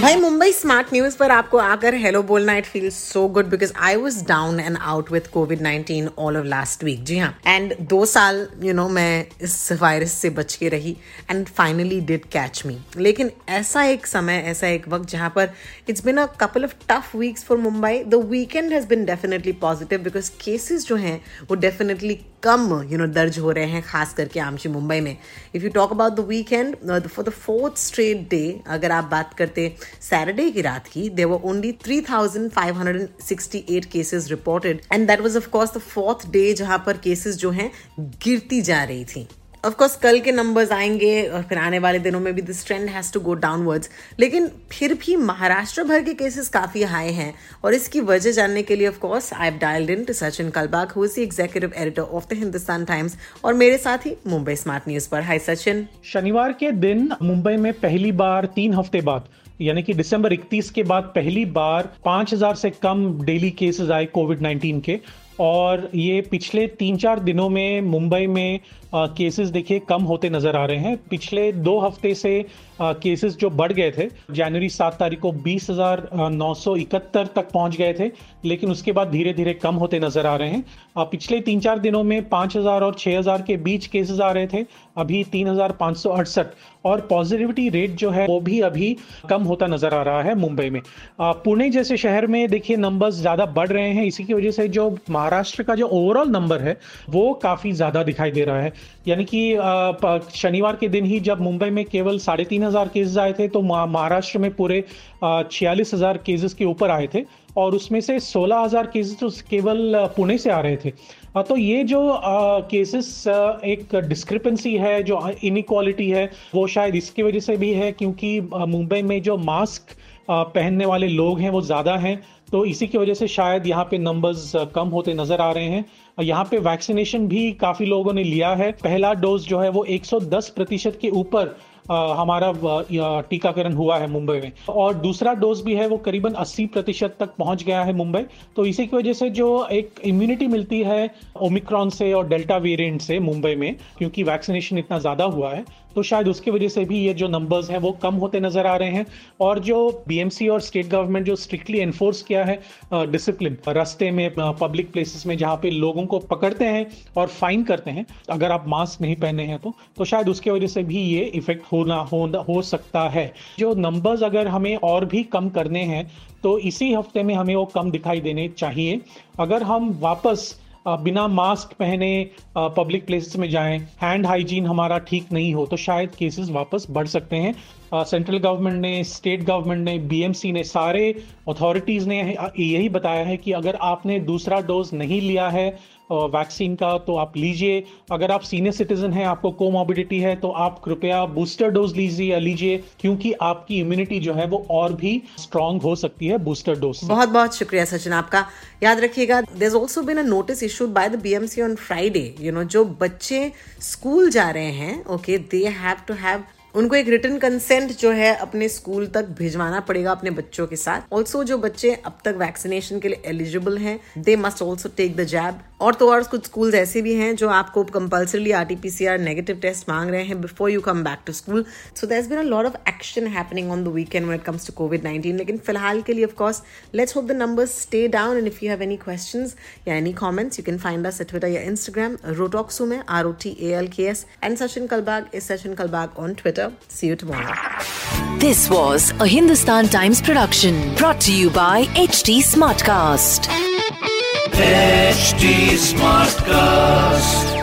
भाई Mumbai smart news पर आपको आकर हेलो बोलना it feel so good because I was down and out with COVID nineteen all of last week जी हाँ. And दो साल यू you नो know, मैं इस वायरस से बच के रही and finally did catch me लेकिन ऐसा एक समय ऐसा एक वक्त जहाँ पर it's been a couple of tough weeks for Mumbai. The weekend has been definitely positive because cases जो हैं वो डेफिनेटली कम यू नो दर्ज हो रहे हैं खास करके आमशी मुंबई में. If you talk about the weekend for the fourth straight day अगर आप बात करते सैटरडे की रात की देर were only three thousand five hundred and sixty eight cases reported and that was of course the fourth day जहाँ पर cases जो हैं गिरती जा रही थी। ऑफकोर्स कल के नंबर्स आएँगे और फिर आने वाले दिनों में भी this trend has to go downwards लेकिन फिर भी महाराष्ट्र भर के केसेस काफ़ी हाई हैं। और इसकी वजह जानने के लिए of course I have dialled in to Sachin Kalbag who is the executive editor of the Hindustan Times और मेरे साथ ही मुंबई स्मार्ट न्यूज़ पर। हाय सचिन शनिवार के दिन मुंबई में पहली बार तीन हफ़्ते बाद यानी कि दिसंबर 31 के बाद पहली बार 5000 से कम डेली केसेस आए कोविड 19 के। और ये पिछले तीन चार दिनों में मुंबई में केसेस देखिए कम होते नज़र आ रहे हैं। पिछले दो हफ़्ते से केसेस जो बढ़ गए थे, जनवरी सात तारीख को बीस हज़ार नौ सौ इकहत्तर तक पहुँच गए थे, लेकिन उसके बाद धीरे धीरे कम होते नज़र आ रहे हैं। पिछले तीन चार दिनों में पाँच हज़ार और छह हज़ार के बीच केसेस आ रहे थे अभी तीन और पॉजिटिविटी रेट जो है वो भी अभी कम होता नज़र आ रहा है मुंबई में। पुणे जैसे शहर में देखिए नंबर्स ज़्यादा बढ़ रहे हैं, इसी की वजह से जो महाराष्ट्र का जो ओवरऑल नंबर है, वो काफ़ी ज़्यादा दिखाई दे रहा है। यानी कि शनिवार के दिन ही जब मुंबई में केवल साढ़े तीन हज़ार केसेस आए थे तो महाराष्ट्र में पूरे छियालीस हज़ार केसेस के ऊपर आए थे। और उसमें से सोलह हज़ार केसेस तो केवल पुणे से आ रहे थे। तो ये जो केसेस एक डिस्क्रिपेंसी है, जो इनक्वालिटी है, वो शायद इसकी वजह से भी है क्योंकि मुंबई में जो मास्क पहनने वाले लोग हैं वो ज़्यादा हैं। तो इसी की वजह से शायद यहाँ पे नंबर्स कम होते नज़र आ रहे हैं। यहाँ पे वैक्सीनेशन भी काफ़ी लोगों ने लिया है। पहला डोज जो है वो 110 प्रतिशत के ऊपर हमारा टीकाकरण हुआ है मुंबई में। और दूसरा डोज भी है, वो करीबन 80 प्रतिशत तक पहुँच गया है मुंबई। तो इसी की वजह से जो एक इम्यूनिटी मिलती है ओमिक्रॉन से और डेल्टा वेरिएंट से मुंबई में, क्योंकि वैक्सीनेशन इतना ज़्यादा हुआ है तो शायद उसकी वजह से भी ये जो नंबर्स हैं वो कम होते नज़र आ रहे हैं। और जो बीएमसी और स्टेट गवर्नमेंट जो स्ट्रिक्टली एनफोर्स किया है डिसिप्लिन रास्ते में पब्लिक प्लेसेस में जहाँ पे लोगों को पकड़ते हैं और फाइन करते हैं अगर आप मास्क नहीं पहने हैं तो तो शायद उसकी वजह से भी ये इफ़ेक्ट होना हो, हो सकता है। जो नंबर्स अगर हमें और भी कम करने हैं तो इसी हफ़्ते में हमें वो कम दिखाई देने चाहिए। अगर हम वापस बिना मास्क पहने पब्लिक प्लेसेस में जाएँ हैंड हाइजीन हमारा ठीक नहीं हो तो शायद केसेस वापस बढ़ सकते हैं। सेंट्रल गवर्नमेंट ने स्टेट गवर्नमेंट ने बीएमसी ने, सारे अथॉरिटीज़ ने यही बताया है कि अगर आपने दूसरा डोज नहीं लिया है वैक्सीन का तो आप लीजिए। अगर आप सीनियर सिटीजन हैं, आपको कोमोबिडिटी है तो आप कृपया बूस्टर डोज लीजिए या लीजिए, क्योंकि आपकी इम्यूनिटी जो है वो और भी स्ट्रांग हो सकती है बूस्टर डोज बहुत बहुत शुक्रिया, सचिन आपका। याद रखिएगा there also been a notice issued by the BMC on Friday you know जो बच्चे स्कूल जा रहे हैं okay they have to have उनको एक रिटर्न कंसेंट जो है अपने स्कूल तक भिजवाना पड़ेगा अपने बच्चों के साथ। ऑल्सो जो बच्चे अब तक वैक्सीनेशन के लिए एलिजिबल हैं they must also take the jab और तो और कुछ स्कूल ऐसे भी हैं जो आपको कंपल्सरली आरटीपीसीआर नेगेटिव टेस्ट मांग रहे हैं before you come back to school so there been a lot of action happening on the weekend when it comes to COVID 19 लेकिन फ़िलहाल के लिए of course let's hope the numbers stay down and if you have any questions या any comments you can find us Twitter या Instagram रोटॉक्सू में R O T A L K S and Sachin Kalbag is Sachin Kalbag on Twitter see you tomorrow This was a Hindustan Times production brought to you by HT Smartcast. HD Smartcast.